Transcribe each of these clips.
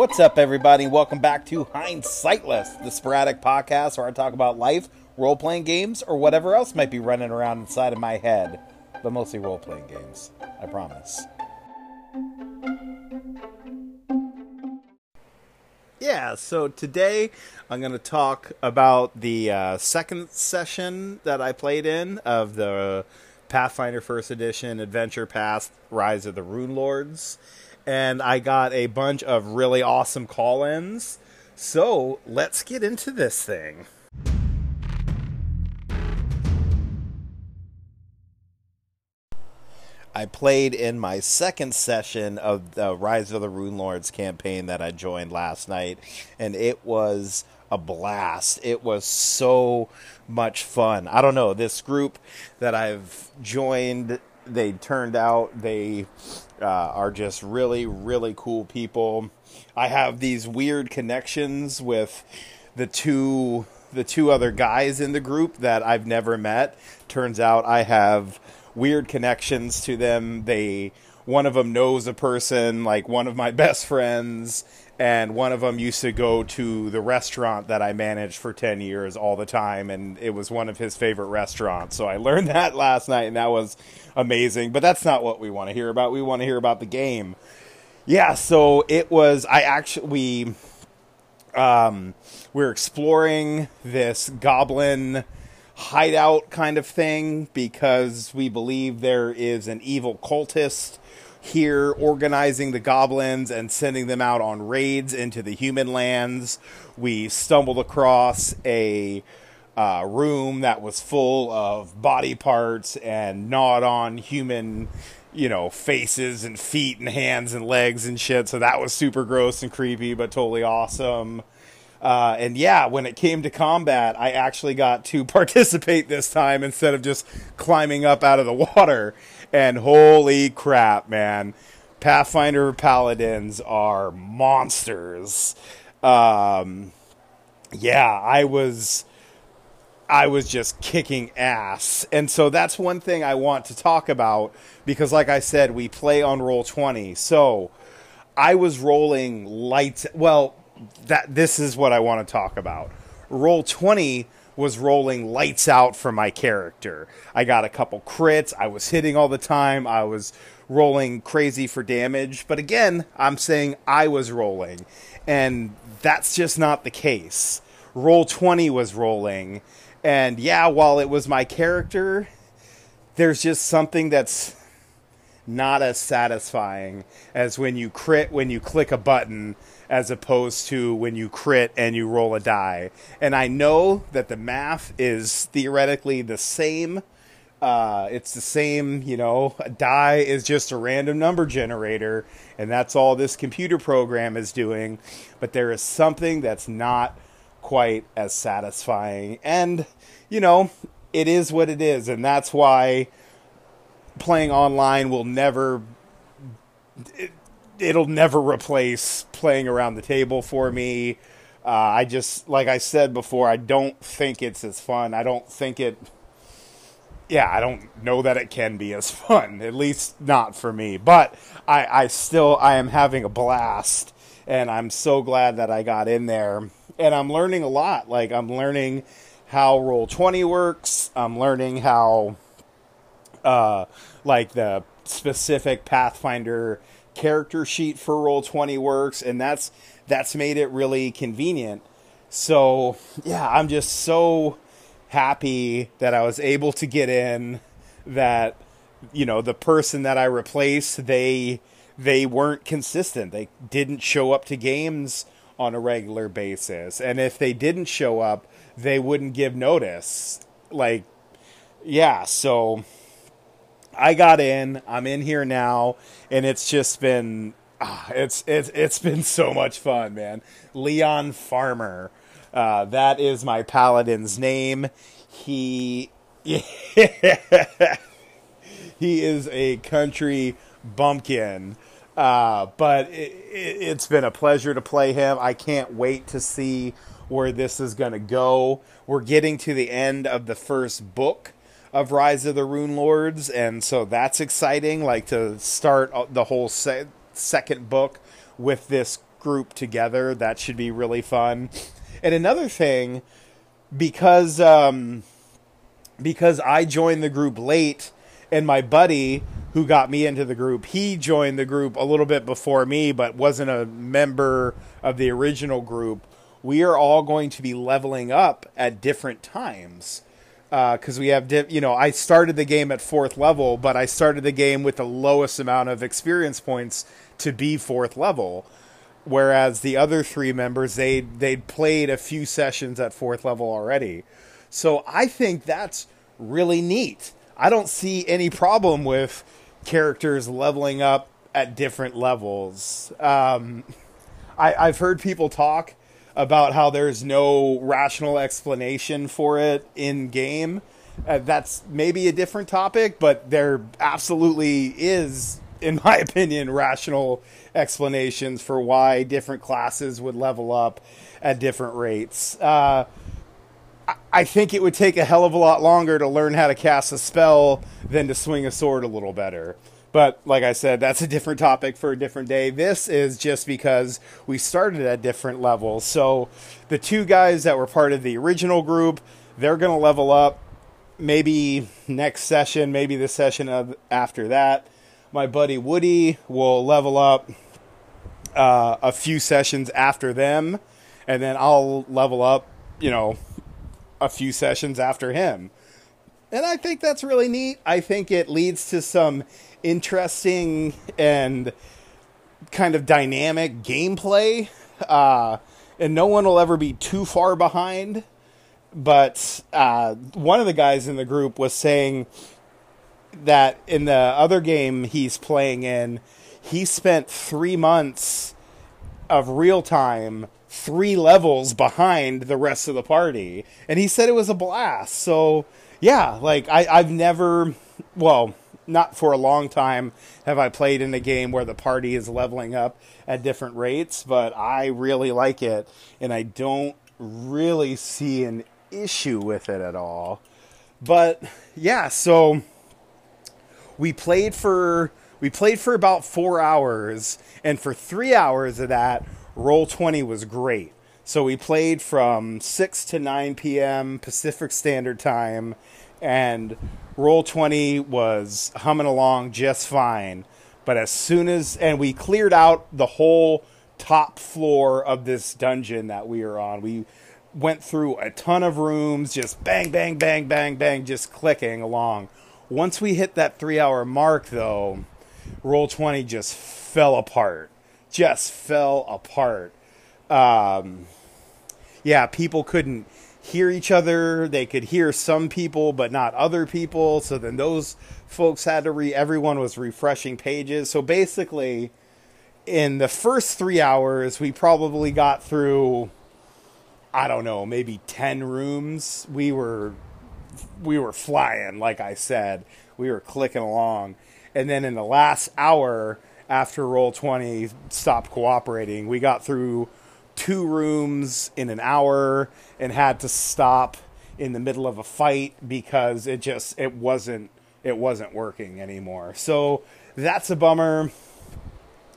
What's up, everybody? Welcome back to Hindsightless, the sporadic podcast where I talk about life, role playing games, or whatever else might be running around inside of my head. But mostly role playing games, I promise. Yeah, so today I'm going to talk about the uh, second session that I played in of the Pathfinder First Edition Adventure Path Rise of the Runelords and I got a bunch of really awesome call ins. So let's get into this thing. I played in my second session of the Rise of the Runelords campaign that I joined last night, and it was a blast. It was so much fun. I don't know, this group that I've joined, they turned out, they uh, are just really, really cool people. I have these weird connections with the two the two other guys in the group that I've never met. Turns out I have weird connections to them. They one of them knows a person like one of my best friends and one of them used to go to the restaurant that I managed for 10 years all the time and it was one of his favorite restaurants. So I learned that last night and that was amazing, but that's not what we want to hear about. We want to hear about the game. Yeah, so it was I actually we um we're exploring this goblin hideout kind of thing because we believe there is an evil cultist here organizing the goblins and sending them out on raids into the human lands. We stumbled across a uh, room that was full of body parts and gnawed on human, you know, faces and feet and hands and legs and shit. So that was super gross and creepy, but totally awesome. Uh, and yeah, when it came to combat, I actually got to participate this time instead of just climbing up out of the water. And holy crap, man. Pathfinder paladins are monsters. Um, yeah, I was I was just kicking ass. And so that's one thing I want to talk about because like I said, we play on roll 20. So I was rolling lights well, that this is what I want to talk about. Roll 20 was rolling lights out for my character. I got a couple crits. I was hitting all the time. I was rolling crazy for damage. But again, I'm saying I was rolling. And that's just not the case. Roll 20 was rolling. And yeah, while it was my character, there's just something that's not as satisfying as when you crit when you click a button as opposed to when you crit and you roll a die. And I know that the math is theoretically the same. Uh, it's the same, you know, a die is just a random number generator, and that's all this computer program is doing. But there is something that's not quite as satisfying. And, you know, it is what it is. And that's why playing online will never. It, it'll never replace playing around the table for me. Uh, I just, like I said before, I don't think it's as fun. I don't think it. Yeah, I don't know that it can be as fun. At least not for me. But I, I still, I am having a blast, and I'm so glad that I got in there. And I'm learning a lot. Like I'm learning how Roll Twenty works. I'm learning how, uh, like the specific Pathfinder character sheet for roll 20 works and that's that's made it really convenient. So yeah i'm just so happy that i was able to get in that you know the person that i replaced they they weren't consistent. They didn't show up to games on a regular basis and if they didn't show up they wouldn't give notice. Like yeah so I got in. I'm in here now, and it's just been ah, it's it's it's been so much fun, man. Leon Farmer, uh, that is my paladin's name. He he is a country bumpkin. Uh, but it, it, it's been a pleasure to play him. I can't wait to see where this is going to go. We're getting to the end of the first book of Rise of the Runelords, and so that's exciting. Like to start the whole se- second book with this group together. That should be really fun. And another thing, because um, because I joined the group late, and my buddy who got me into the group, he joined the group a little bit before me, but wasn't a member of the original group. We are all going to be leveling up at different times because uh, we have, di- you know, I started the game at fourth level, but I started the game with the lowest amount of experience points to be fourth level. Whereas the other three members, they they'd played a few sessions at fourth level already. So I think that's really neat. I don't see any problem with characters leveling up at different levels. Um, I, I've heard people talk about how there's no rational explanation for it in game. Uh, that's maybe a different topic, but there absolutely is, in my opinion, rational explanations for why different classes would level up at different rates. Uh, I think it would take a hell of a lot longer to learn how to cast a spell than to swing a sword a little better. But like I said, that's a different topic for a different day. This is just because we started at different levels. So the two guys that were part of the original group, they're going to level up maybe next session, maybe the session of, after that. My buddy Woody will level up uh, a few sessions after them, and then I'll level up, you know, a few sessions after him. And I think that's really neat. I think it leads to some interesting and kind of dynamic gameplay. Uh, and no one will ever be too far behind. But uh, one of the guys in the group was saying that in the other game he's playing in, he spent three months of real time three levels behind the rest of the party. And he said it was a blast. So, yeah, like I, I've never, well, not for a long time have I played in a game where the party is leveling up at different rates, but I really like it, and I don't really see an issue with it at all. But yeah, so we played for we played for about four hours, and for three hours of that, roll twenty was great. So we played from six to nine p.m. Pacific Standard Time, and roll 20 was humming along just fine. But as soon as and we cleared out the whole top floor of this dungeon that we were on. We went through a ton of rooms just bang bang bang bang bang just clicking along. Once we hit that 3 hour mark though roll 20 just fell apart. Just fell apart. Um, yeah people couldn't hear each other. They could hear some people, but not other people. So then those folks had to re. Everyone was refreshing pages. So basically, in the first three hours, we probably got through. I don't know, maybe ten rooms. We were, we were flying. Like I said, we were clicking along, and then in the last hour after roll 20 stopped cooperating we got through two rooms in an hour and had to stop in the middle of a fight because it just it wasn't it wasn't working anymore. So that's a bummer.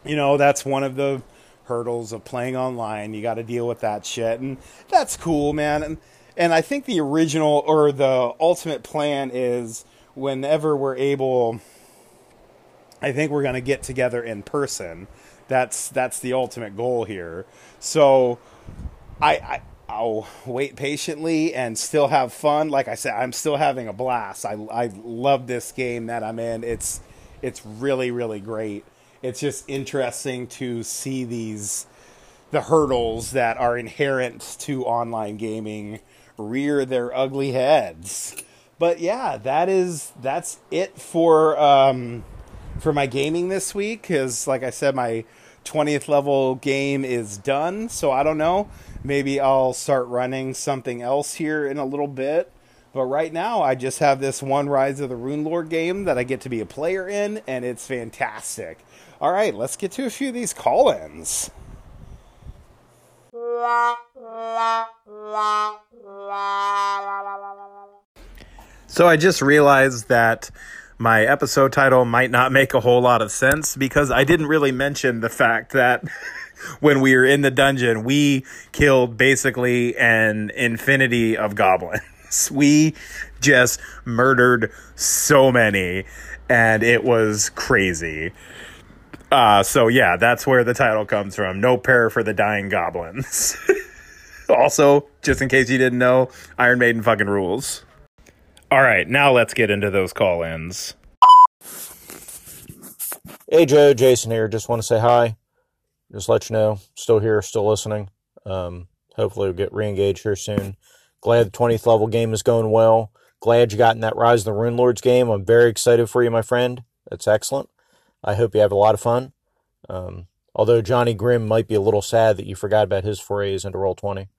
You know, that's one of the hurdles of playing online. You got to deal with that shit and that's cool, man. And and I think the original or the ultimate plan is whenever we're able I think we're going to get together in person that's that's the ultimate goal here. So I, I I'll wait patiently and still have fun. Like I said, I'm still having a blast. I I love this game that I'm in. It's it's really really great. It's just interesting to see these the hurdles that are inherent to online gaming rear their ugly heads. But yeah, that is that's it for um, for my gaming this week. Because like I said, my 20th level game is done. So I don't know. Maybe I'll start running something else here in a little bit. But right now, I just have this one Rise of the Runelord game that I get to be a player in, and it's fantastic. All right, let's get to a few of these call ins. So I just realized that my episode title might not make a whole lot of sense because I didn't really mention the fact that when we were in the dungeon, we killed basically an infinity of goblins. We just murdered so many, and it was crazy. Uh, so yeah, that's where the title comes from. No prayer for the dying goblins. also, just in case you didn't know, Iron Maiden fucking rules. All right, now let's get into those call-ins. Hey Joe, Jason here. Just want to say hi. Just let you know, still here, still listening. Um, hopefully we'll get re-engaged here soon. Glad the 20th level game is going well. Glad you got in that Rise of the Runelords game. I'm very excited for you, my friend. That's excellent. I hope you have a lot of fun. Um, although Johnny Grimm might be a little sad that you forgot about his forays into Roll20.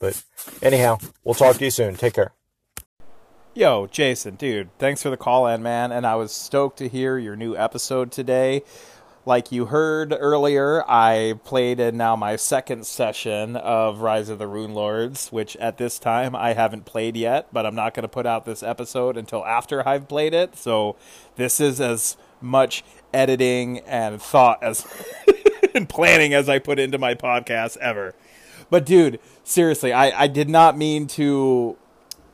But anyhow, we'll talk to you soon. Take care. Yo, Jason, dude, thanks for the call in, man. And I was stoked to hear your new episode today. Like you heard earlier, I played in now my second session of Rise of the Runelords, which at this time I haven't played yet, but I'm not going to put out this episode until after I've played it. So this is as much editing and thought as and planning as I put into my podcast ever. But dude, seriously, I, I did not mean to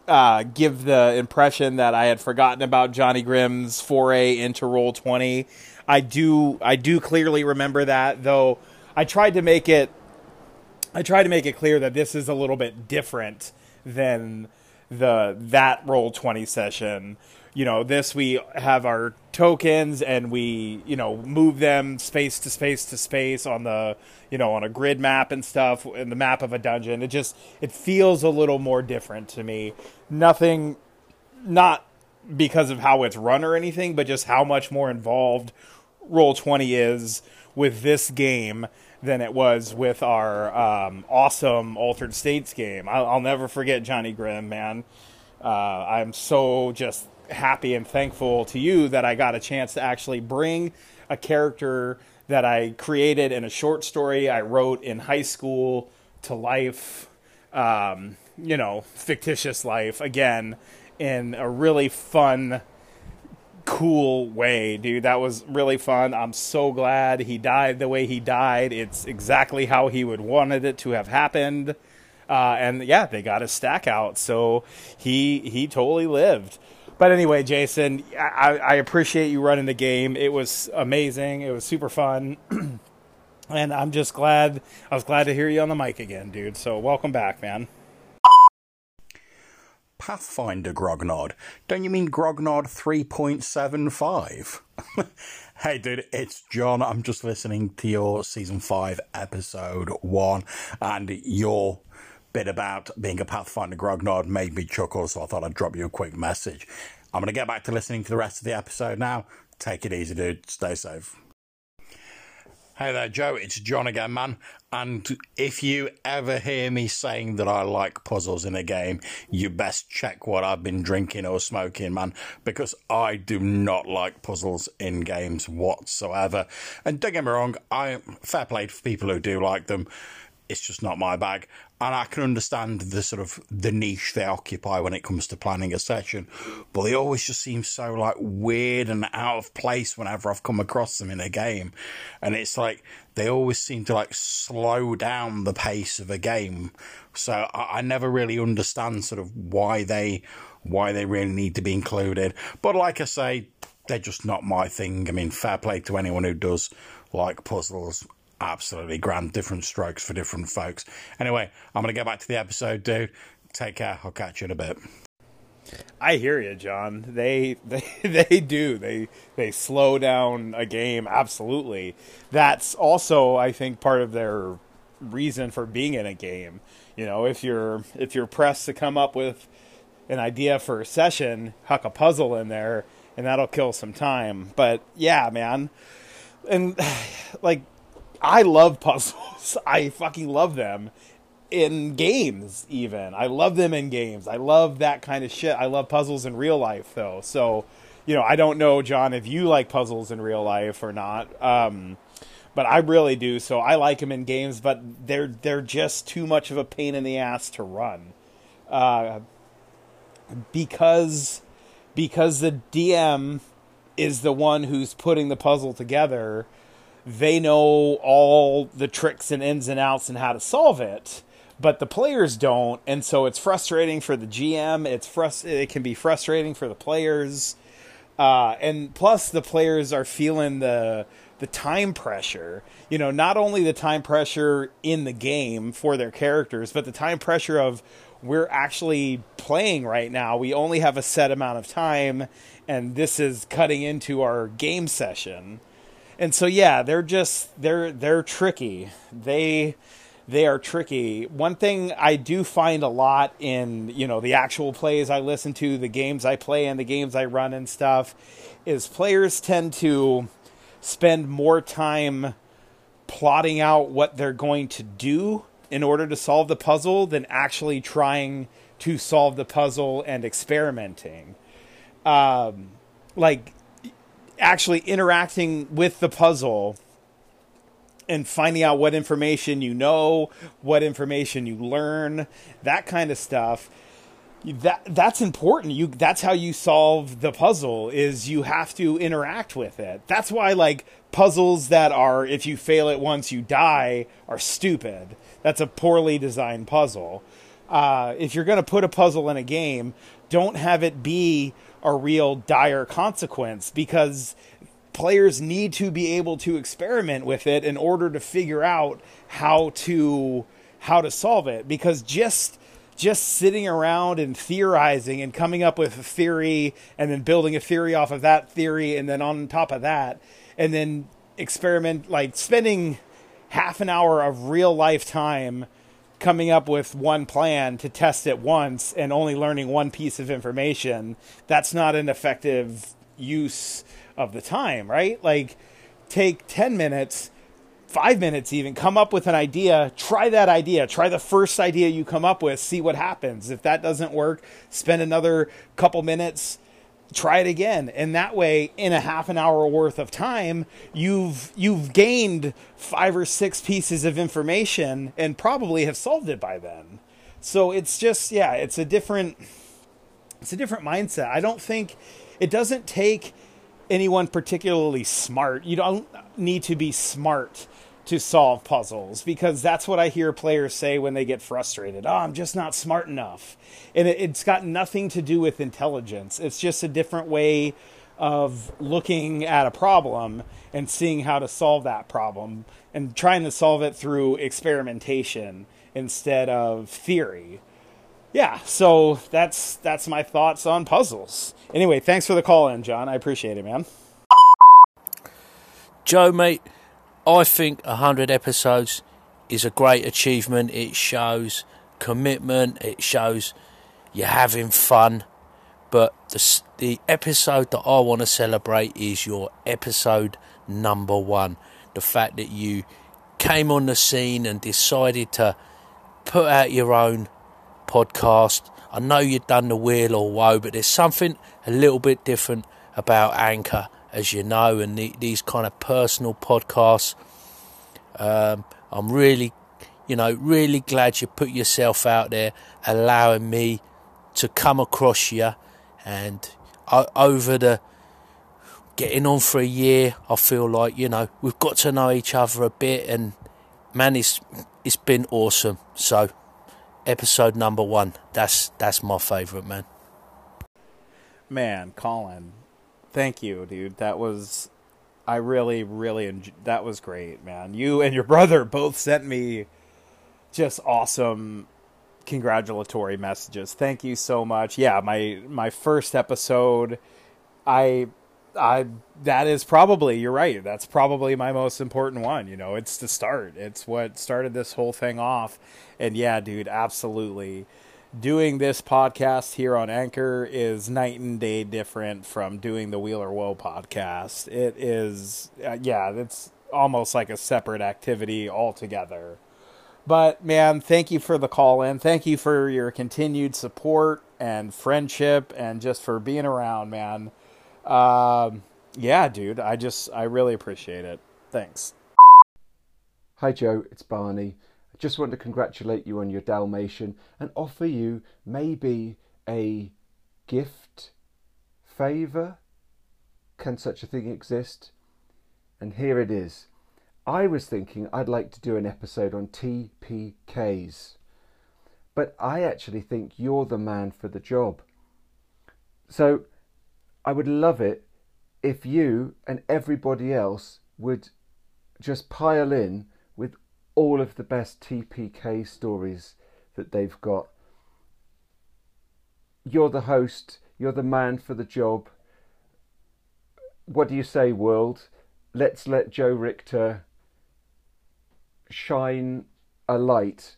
uh, give the impression that I had forgotten about Johnny Grimm's foray into Roll Twenty. I do I do clearly remember that, though. I tried to make it I tried to make it clear that this is a little bit different than the that Roll Twenty session. You know, this we have our tokens and we you know move them space to space to space on the you know on a grid map and stuff in the map of a dungeon. It just it feels a little more different to me nothing, not because of how it's run or anything, but just how much more involved Roll Twenty is with this game than it was with our um, awesome Altered States game. I'll, I'll, never forget Johnny Grimm, man. Uh, I'm so just happy and thankful to you that I got a chance to actually bring a character that I created in a short story I wrote in high school to life. Um, you know, fictitious life again in a really fun, cool way, dude. That was really fun. I'm so glad he died the way he died. It's exactly how he would wanted it to have happened. Uh, and yeah, they got his stack out, so he he totally lived. But anyway, Jason, I, I appreciate you running the game. It was amazing. It was super fun. and I'm just glad I was glad to hear you on the mic again, dude. So welcome back, man. Pathfinder Grognard. Don't you mean Grognard 3.75? hey, dude, it's John. I'm just listening to your season 5, episode 1, and your bit about being a Pathfinder Grognard made me chuckle, so I thought I'd drop you a quick message. I'm going to get back to listening to the rest of the episode now. Take it easy, dude. Stay safe. Hey there, Joe. It's John again, man. And if you ever hear me saying that I like puzzles in a game, you best check what I've been drinking or smoking, man, because I do not like puzzles in games whatsoever. And don't get me wrong, I'm fair play for people who do like them. It's just not my bag and I can understand the sort of the niche they occupy when it comes to planning a session, but they always just seem so like weird and out of place whenever I've come across them in a game, and it's like they always seem to like slow down the pace of a game. So I, I never really understand sort of why they why they really need to be included. But like I say, they're just not my thing. I mean, fair play to anyone who does like puzzles absolutely grand. Different strokes for different folks. Anyway, I'm going to get back to the episode, dude. Take care. I'll catch you in a bit. I hear you, John. They they they do. They they slow down a game absolutely. That's also I think part of their reason for being in a game. You know, if you're if you're pressed to come up with an idea for a session, huck a puzzle in there and that'll kill some time. But yeah, man. And like I love puzzles. I fucking love them in games even. I love them in games. I love that kind of shit. I love puzzles in real life though. So, you know, I don't know John if you like puzzles in real life or not. Um, but I really do. So I like them in games, but they're they're just too much of a pain in the ass to run. Uh, because because the DM is the one who's putting the puzzle together they know all the tricks and ins and outs and how to solve it but the players don't. And so it's frustrating for the gm it's frust- it can be frustrating for the players. Uh, and plus the players are feeling the the time pressure. You know not only the time pressure in the game for their characters but the time pressure of we're actually playing right now. We only have a set amount of time and this is cutting into our game session and so yeah they're just they're they're tricky. They they are tricky. One thing i do find a lot in you know the actual plays i listen to the games i play and the games i run and stuff is players tend to spend more time plotting out what they're going to do in order to solve the puzzle than actually trying to solve the puzzle and experimenting. Um, like actually interacting with the puzzle and finding out what information you know, what information you learn, that kind of stuff. That that's important. You that's how you solve the puzzle is you have to interact with it. That's why like puzzles that are if you fail it once you die are stupid. That's a poorly designed puzzle. Uh, if you're going to put a puzzle in a game, don't have it be a real dire consequence because players need to be able to experiment with it in order to figure out how to how to solve it. Because just just sitting around and theorizing and coming up with a theory and then building a theory off of that theory and then on top of that and then experiment like spending half an hour of real life time coming up with one plan to test it once and only learning one piece of information that's not an effective use of the time right? Like take 10 minutes five minutes even come up with an idea try that idea try the first idea you come up with see what happens. If that doesn't work spend another couple minutes try it again. And that way in a half an hour worth of time you've you've gained five or six pieces of information and probably have solved it by then. So it's just yeah it's a different it's a different mindset. I don't think it doesn't take anyone particularly smart. You don't need to be smart to solve puzzles because that's what I hear players say when they get frustrated. Oh, I'm just not smart enough. And it, has got nothing to do with intelligence. It's just a different way of looking at a problem and seeing how to solve that problem and trying to solve it through experimentation instead of theory. Yeah, so that's that's my thoughts on puzzles. Anyway, thanks for the call in, John. I appreciate it, man. Joe, mate, I think 100 episodes is a great achievement. It shows commitment, it shows you're having fun. But the, the episode that I want to celebrate is your episode number one. The fact that you came on the scene and decided to put out your own podcast. I know you've done the Wheel or Woe, but there's something a little bit different about Anchor as you know, and the, these kind of personal podcasts. Um, I'm really, you know, really glad you put yourself out there, allowing me to come across you, and over the getting on for a year, I feel like you know we've got to know each other a bit, and man, it's it's been awesome. So, episode number one, that's that's my favourite, man. Man, Colin, thank you, dude. That was I really really enjoyed, that was great, man. You and your brother both sent me just awesome congratulatory messages. Thank you so much. Yeah, my my first episode I I that is probably you're right. That's probably my most important one, you know. It's the start. It's what started this whole thing off. And yeah, dude, absolutely doing this podcast here on Anchor is night and day different from doing the Wheel or Woe podcast. It is, uh, yeah, it's almost like a separate activity altogether. But man, thank you for the call in. Thank you for your continued support and friendship and just for being around, man. Um, yeah, dude, I just, I really appreciate it. Thanks. Hi, Joe, it's Barney. Just want to congratulate you on your Dalmatian and offer you maybe a gift, favour. Can such a thing exist? And here it is. I was thinking I'd like to do an episode on TPKs, but I actually think you're the man for the job. So I would love it if you and everybody else would just pile in with all of the best TPK stories that they've got. You're the host, you're the man for the job. What do you say, world? Let's let Joe Richter shine a light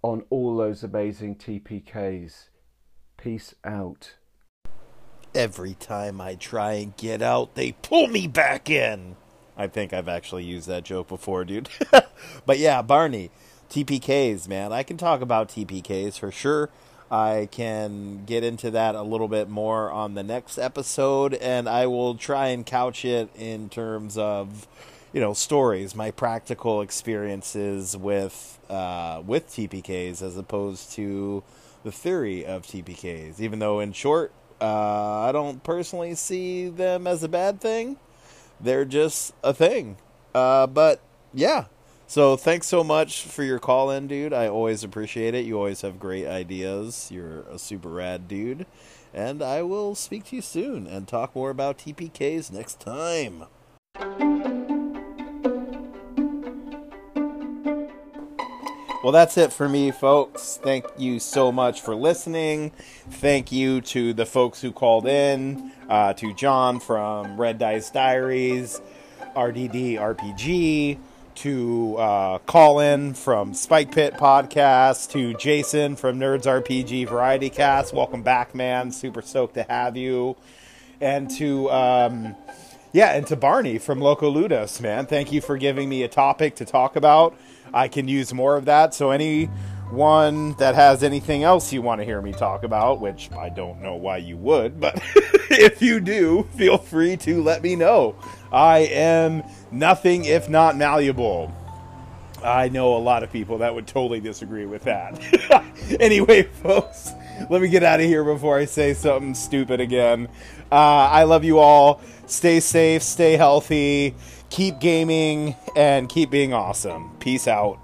on all those amazing TPKs. Peace out. Every time I try and get out, they pull me back in. I think I've actually used that joke before, dude. but yeah, Barney, TPKs, man. I can talk about TPKs for sure. I can get into that a little bit more on the next episode, and I will try and couch it in terms of, you know, stories, my practical experiences with uh, with TPKs, as opposed to the theory of TPKs. Even though, in short, uh, I don't personally see them as a bad thing. They're just a thing. Uh, but yeah. So thanks so much for your call in, dude. I always appreciate it. You always have great ideas. You're a super rad dude. And I will speak to you soon and talk more about TPKs next time. Well, that's it for me, folks. Thank you so much for listening. Thank you to the folks who called in, uh, to John from Red Dice Diaries, RDD RPG, to uh, Colin from Spike Pit Podcast, to Jason from Nerds RPG Variety Cast. Welcome back, man. Super stoked to have you. And to. Um, yeah, and to Barney from Loco Ludus, man. Thank you for giving me a topic to talk about. I can use more of that. So anyone that has anything else you want to hear me talk about, which I don't know why you would, but if you do, feel free to let me know. I am nothing if not malleable. I know a lot of people that would totally disagree with that. anyway, folks, let me get out of here before I say something stupid again. Uh, I love you all. Stay safe, stay healthy keep gaming and keep being awesome. Peace out.